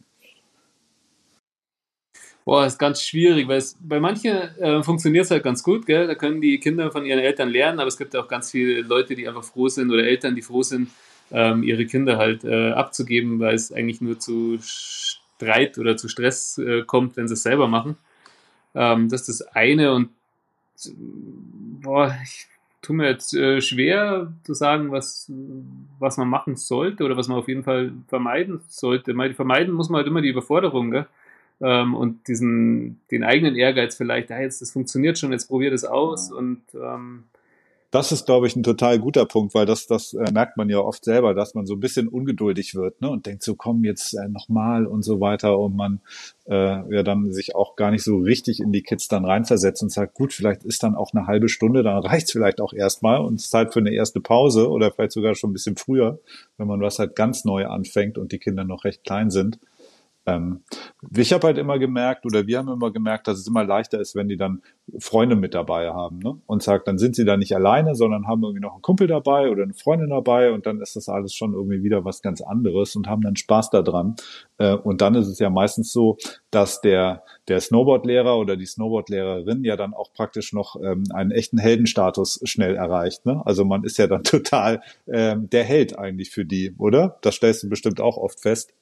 Boah, ist ganz schwierig, weil es bei manchen äh, funktioniert es halt ganz gut, gell? Da können die Kinder von ihren Eltern lernen, aber es gibt auch ganz viele Leute, die einfach froh sind oder Eltern, die froh sind, ähm, ihre Kinder halt äh, abzugeben, weil es eigentlich nur zu Streit oder zu Stress äh, kommt, wenn sie es selber machen. Ähm, das ist das eine und boah, ich tue mir jetzt äh, schwer zu sagen, was, was man machen sollte oder was man auf jeden Fall vermeiden sollte. Mal vermeiden muss man halt immer die Überforderung, gell? Ähm, und diesen, den eigenen Ehrgeiz vielleicht, ja, jetzt, das funktioniert schon, jetzt probier das aus und ähm,
Das ist, glaube ich, ein total guter Punkt, weil das, das äh, merkt man ja oft selber, dass man so ein bisschen ungeduldig wird ne? und denkt so, komm jetzt äh, nochmal und so weiter und man äh, ja dann sich auch gar nicht so richtig in die Kids dann reinversetzt und sagt, gut, vielleicht ist dann auch eine halbe Stunde, dann reicht's vielleicht auch erstmal und es ist Zeit für eine erste Pause oder vielleicht sogar schon ein bisschen früher, wenn man was halt ganz neu anfängt und die Kinder noch recht klein sind. Ähm, ich habe halt immer gemerkt, oder wir haben immer gemerkt, dass es immer leichter ist, wenn die dann Freunde mit dabei haben ne? und sagt, dann sind sie da nicht alleine, sondern haben irgendwie noch einen Kumpel dabei oder eine Freundin dabei und dann ist das alles schon irgendwie wieder was ganz anderes und haben dann Spaß daran. Äh, und dann ist es ja meistens so, dass der, der Snowboardlehrer oder die Snowboardlehrerin ja dann auch praktisch noch ähm, einen echten Heldenstatus schnell erreicht. Ne? Also man ist ja dann total ähm, der Held eigentlich für die, oder? Das stellst du bestimmt auch oft fest.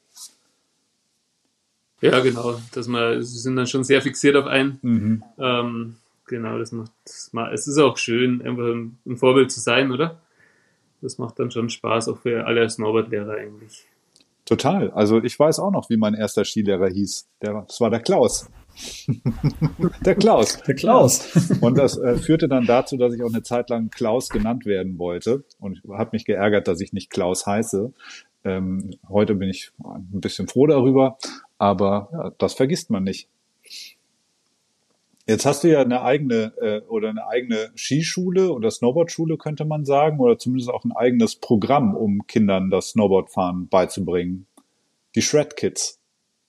Ja, genau, dass man, sie sind dann schon sehr fixiert auf einen.
Mhm.
Ähm, genau, das macht, das macht, es ist auch schön, einfach ein, ein Vorbild zu sein, oder? Das macht dann schon Spaß, auch für alle Snowboardlehrer eigentlich.
Total. Also ich weiß auch noch, wie mein erster Skilehrer hieß. Der, das war der Klaus. der Klaus.
Der Klaus.
Und das äh, führte dann dazu, dass ich auch eine Zeit lang Klaus genannt werden wollte. Und habe mich geärgert, dass ich nicht Klaus heiße. Ähm, heute bin ich ein bisschen froh darüber, aber ja, das vergisst man nicht. Jetzt hast du ja eine eigene äh, oder eine eigene Skischule oder Snowboardschule, könnte man sagen, oder zumindest auch ein eigenes Programm, um Kindern das Snowboardfahren beizubringen. Die Shred Kids.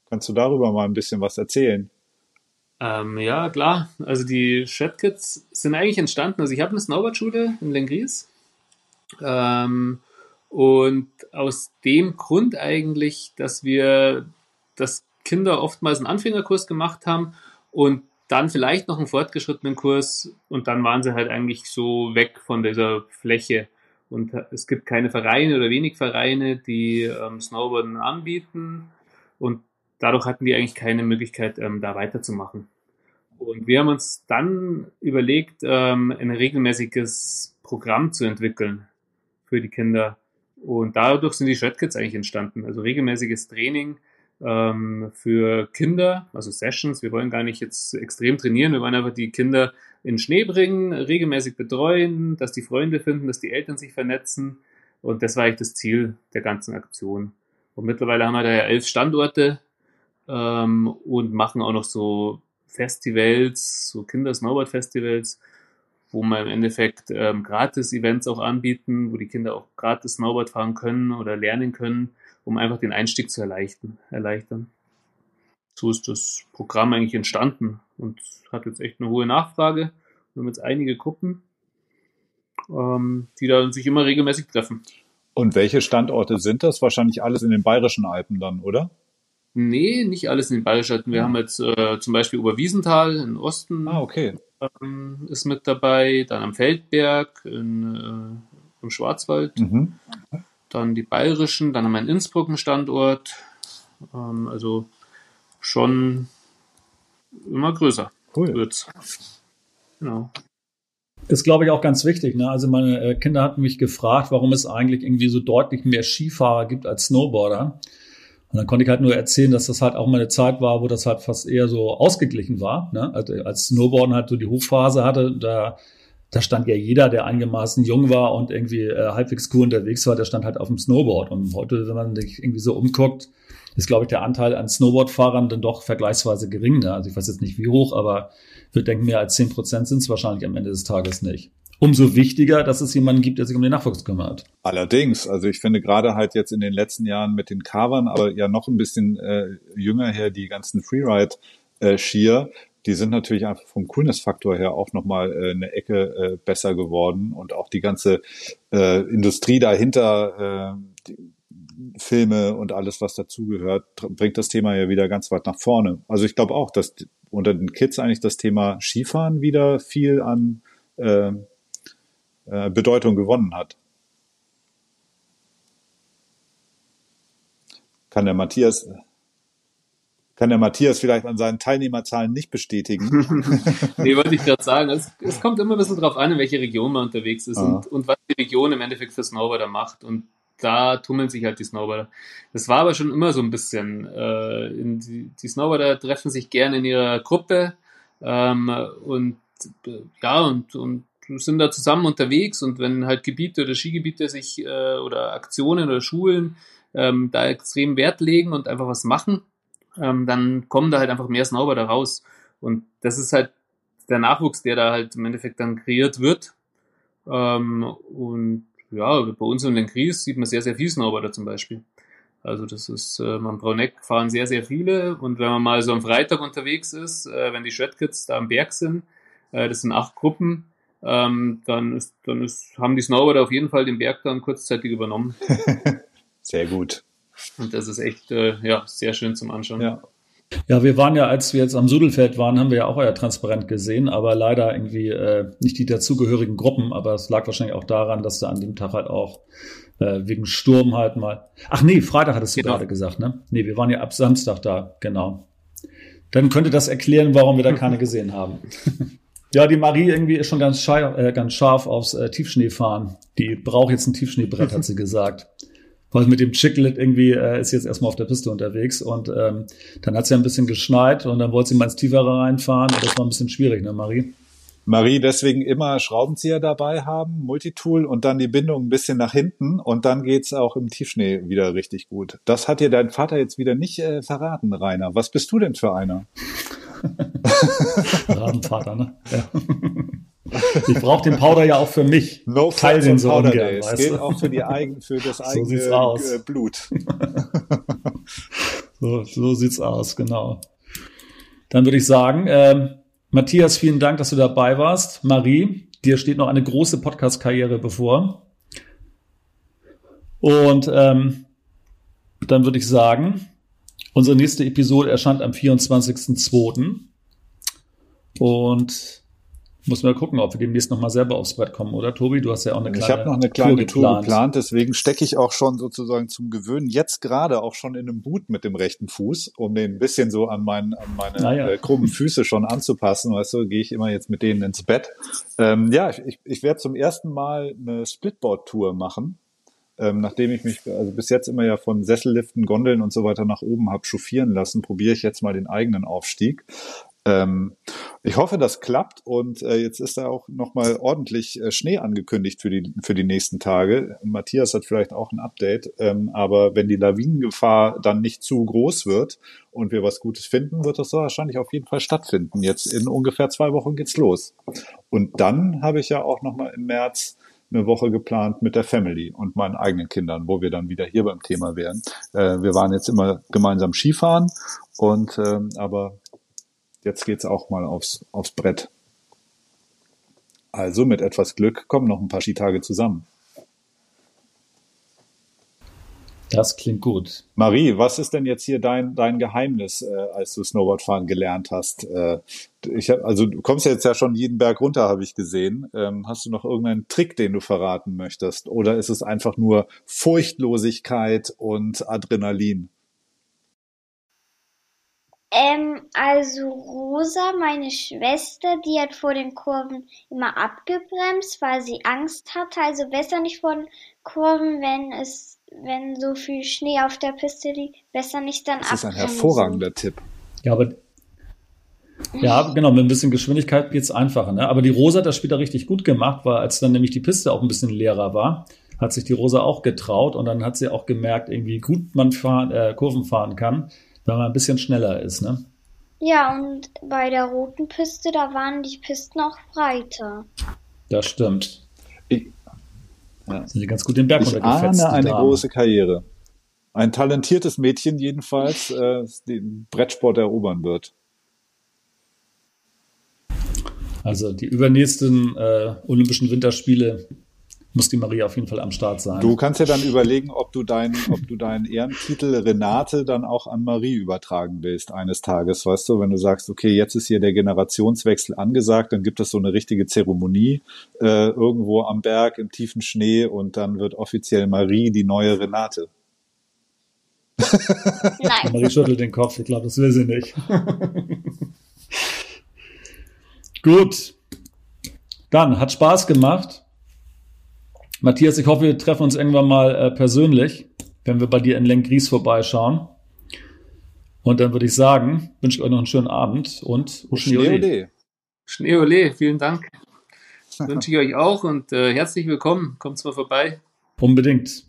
Kannst du darüber mal ein bisschen was erzählen?
Ähm, ja, klar. Also die Shed Kids sind eigentlich entstanden. Also ich habe eine Snowboardschule in Lengries. Ähm, und aus dem Grund eigentlich, dass wir, dass Kinder oftmals einen Anfängerkurs gemacht haben und dann vielleicht noch einen fortgeschrittenen Kurs und dann waren sie halt eigentlich so weg von dieser Fläche. Und es gibt keine Vereine oder wenig Vereine, die ähm, Snowboarden anbieten. Und dadurch hatten die eigentlich keine Möglichkeit, ähm, da weiterzumachen. Und wir haben uns dann überlegt, ähm, ein regelmäßiges Programm zu entwickeln für die Kinder. Und dadurch sind die Shredkids eigentlich entstanden. Also regelmäßiges Training ähm, für Kinder, also Sessions. Wir wollen gar nicht jetzt extrem trainieren, wir wollen einfach die Kinder in Schnee bringen, regelmäßig betreuen, dass die Freunde finden, dass die Eltern sich vernetzen. Und das war eigentlich das Ziel der ganzen Aktion. Und mittlerweile haben wir da ja elf Standorte ähm, und machen auch noch so Festivals, so Kinder-Snowboard-Festivals, wo wir im Endeffekt ähm, Gratis-Events auch anbieten, wo die Kinder auch gratis Snowboard fahren können oder lernen können, um einfach den Einstieg zu erleichtern. erleichtern. So ist das Programm eigentlich entstanden und hat jetzt echt eine hohe Nachfrage. Wir haben jetzt einige Gruppen, ähm, die da sich immer regelmäßig treffen.
Und welche Standorte sind das? Wahrscheinlich alles in den bayerischen Alpen dann, oder?
Nee, nicht alles in den bayerischen Alpen. Wir
Ah.
haben jetzt äh, zum Beispiel Oberwiesenthal im Osten
Ah, okay.
ähm, ist mit dabei, dann am Feldberg in, äh, im Schwarzwald,
Mhm.
Dann die bayerischen, dann haben wir in Innsbruck einen Standort. Ähm, also schon immer größer
Cool.
wird's. Genau.
Ist, glaube ich, auch ganz wichtig. Ne? Also meine äh, Kinder hatten mich gefragt, warum es eigentlich irgendwie so deutlich mehr Skifahrer gibt als Snowboarder. Und dann konnte ich halt nur erzählen, dass das halt auch mal eine Zeit war, wo das halt fast eher so ausgeglichen war. Ne? Also als Snowboarden halt so die Hochphase hatte, da, da stand ja jeder, der einigermaßen jung war und irgendwie äh, halbwegs cool unterwegs war, der stand halt auf dem Snowboard. Und heute, wenn man sich irgendwie so umguckt, ist, glaube ich, der Anteil an Snowboardfahrern dann doch vergleichsweise gering. Ne? Also ich weiß jetzt nicht wie hoch, aber würde denken, mehr als 10 Prozent sind es wahrscheinlich am Ende des Tages nicht. Umso wichtiger, dass es jemanden gibt, der sich um den Nachwuchs kümmert.
Allerdings, also ich finde gerade halt jetzt in den letzten Jahren mit den Carvern, aber ja noch ein bisschen äh, jünger her, die ganzen Freeride-Skier, die sind natürlich einfach vom Coolness-Faktor her auch nochmal äh, eine Ecke äh, besser geworden und auch die ganze äh, Industrie dahinter, äh, die Filme und alles, was dazugehört, bringt das Thema ja wieder ganz weit nach vorne. Also ich glaube auch, dass unter den Kids eigentlich das Thema Skifahren wieder viel an äh, äh, Bedeutung gewonnen hat. Kann der Matthias, kann der Matthias vielleicht an seinen Teilnehmerzahlen nicht bestätigen?
Nee, wollte ich gerade sagen. Es, es kommt immer ein bisschen drauf an, in welche Region man unterwegs ist
Ah.
und, und was die Region im Endeffekt für Snowboarder macht. Und da tummeln sich halt die Snowboarder. Das war aber schon immer so ein bisschen. Äh, die, die Snowboarder treffen sich gerne in ihrer Gruppe ähm, und äh, ja, und, und sind da zusammen unterwegs und wenn halt Gebiete oder Skigebiete sich äh, oder Aktionen oder Schulen ähm, da extrem Wert legen und einfach was machen, ähm, dann kommen da halt einfach mehr Snowboarder raus. Und das ist halt der Nachwuchs, der da halt im Endeffekt dann kreiert wird. Ähm, und ja, bei uns in den Kries sieht man sehr, sehr viel Snowboarder zum Beispiel. Also das ist, äh, am Brauneck fahren sehr, sehr viele und wenn man mal so am Freitag unterwegs ist, äh, wenn die Shredkids da am Berg sind, äh, das sind acht Gruppen, ähm, dann ist, dann ist, haben die Snowboarder auf jeden Fall den Berg dann kurzzeitig übernommen.
Sehr gut.
Und das ist echt, äh, ja, sehr schön zum Anschauen.
Ja.
Ja, wir waren ja, als wir jetzt am Sudelfeld waren, haben wir ja auch euer Transparent gesehen, aber leider irgendwie äh, nicht die dazugehörigen Gruppen. Aber es lag wahrscheinlich auch daran, dass da an dem Tag halt auch äh, wegen Sturm halt mal. Ach nee, Freitag hattest du
Genau.
gerade gesagt, ne? Nee, wir waren ja ab Samstag da, genau. Dann könnte das erklären, warum wir da keine gesehen haben. Ja, die Marie irgendwie ist schon ganz, scharf, äh, ganz scharf aufs äh, Tiefschneefahren. Die braucht jetzt ein Tiefschneebrett, hat sie gesagt. Weil mit dem Chicklet irgendwie äh, ist jetzt erstmal auf der Piste unterwegs und ähm, dann hat es ja ein bisschen geschneit und dann wollte sie mal ins Tiefere reinfahren. Das war ein bisschen schwierig, ne, Marie?
Marie, deswegen immer Schraubenzieher dabei haben, Multitool und dann die Bindung ein bisschen nach hinten und dann geht's auch im Tiefschnee wieder richtig gut. Das hat dir dein Vater jetzt wieder nicht äh, verraten, Rainer. Was bist du denn für einer?
Rabenvater, ne? Ja. Ich brauche den Powder ja auch für mich.
No
Teil den so
Powder
ungern, weißt
Gilt auch für die eigen, für das eigene
sieht's aus.
äh, Blut.
So, so sieht's aus, genau. Dann würde ich sagen, ähm, Matthias, vielen Dank, dass du dabei warst. Marie, dir steht noch eine große Podcast-Karriere bevor. Und ähm, dann würde ich sagen, unsere nächste Episode erscheint am 24.02. Und muss mal gucken, ob wir demnächst noch mal selber aufs Brett kommen, oder Tobi? Du hast ja auch eine kleine
Ich habe noch eine kleine Tour geplant. deswegen stecke ich auch schon sozusagen zum Gewöhnen jetzt gerade auch schon in einem Boot mit dem rechten Fuß, um den ein bisschen so an, mein, an meine
Ah ja.
äh, krummen Füße schon anzupassen. Weißt du, gehe ich immer jetzt mit denen ins Bett. Ähm, ja, ich, ich werde zum ersten Mal eine Splitboard-Tour machen. Ähm, nachdem ich mich also bis jetzt immer ja von Sesselliften, Gondeln und so weiter nach oben habe chauffieren lassen, probiere ich jetzt mal den eigenen Aufstieg. Ähm, ich hoffe, das klappt und äh, jetzt ist da auch nochmal ordentlich äh, Schnee angekündigt für die, für die nächsten Tage. Matthias hat vielleicht auch ein Update, ähm, aber wenn die Lawinengefahr dann nicht zu groß wird und wir was Gutes finden, wird das wahrscheinlich auf jeden Fall stattfinden. Jetzt in ungefähr zwei Wochen geht's los. Und dann habe ich ja auch nochmal im März eine Woche geplant mit der Family und meinen eigenen Kindern, wo wir dann wieder hier beim Thema wären. Äh, wir waren jetzt immer gemeinsam Skifahren und ähm, aber jetzt geht's auch mal aufs, aufs Brett. Also mit etwas Glück kommen noch ein paar Skitage zusammen.
Das klingt gut.
Marie, was ist denn jetzt hier dein, dein Geheimnis, äh, als du Snowboardfahren gelernt hast? Äh, ich hab, also du kommst jetzt ja schon jeden Berg runter, habe ich gesehen. Ähm, hast du noch irgendeinen Trick, den du verraten möchtest? Oder ist es einfach nur Furchtlosigkeit und Adrenalin?
Ähm, also Rosa, meine Schwester, die hat vor den Kurven immer abgebremst, weil sie Angst hatte. Also besser nicht vor den Kurven, wenn es, wenn so viel Schnee auf der Piste liegt, besser nicht dann
Das ist ein hervorragender Tipp.
Ja, aber ja, genau, mit ein bisschen Geschwindigkeit geht's einfacher. Ne? Aber die Rosa hat das später richtig gut gemacht, weil als dann nämlich die Piste auch ein bisschen leerer war, hat sich die Rosa auch getraut und dann hat sie auch gemerkt, irgendwie gut man fahren, äh, Kurven fahren kann wenn man ein bisschen schneller ist, ne?
Ja, und bei der roten Piste, da waren die Pisten auch breiter.
Das stimmt. Ja. Sind die ganz gut den Berg
ich ahne eine Damen. große Karriere. Ein talentiertes Mädchen jedenfalls, äh, den Brettsport erobern wird.
Also die übernächsten äh, Olympischen Winterspiele muss die Maria auf jeden Fall am Start sein.
Du kannst ja dann überlegen, ob du deinen, ob du deinen Ehrentitel Renate dann auch an Marie übertragen willst eines Tages, weißt du, wenn du sagst, okay, jetzt ist hier der Generationswechsel angesagt, dann gibt es so eine richtige Zeremonie äh, irgendwo am Berg im tiefen Schnee und dann wird offiziell Marie die neue Renate.
Nein. Marie schüttelt den Kopf, ich glaube, das will sie nicht. Gut. Dann hat Spaß gemacht. Matthias, ich hoffe, wir treffen uns irgendwann mal äh, persönlich, wenn wir bei dir in Lenkries vorbeischauen. Und dann würde ich sagen, wünsche ich euch noch einen schönen Abend und
Schneeole. Schneeole, vielen Dank. wünsche ich euch auch und äh, herzlich willkommen. Kommt mal vorbei.
Unbedingt.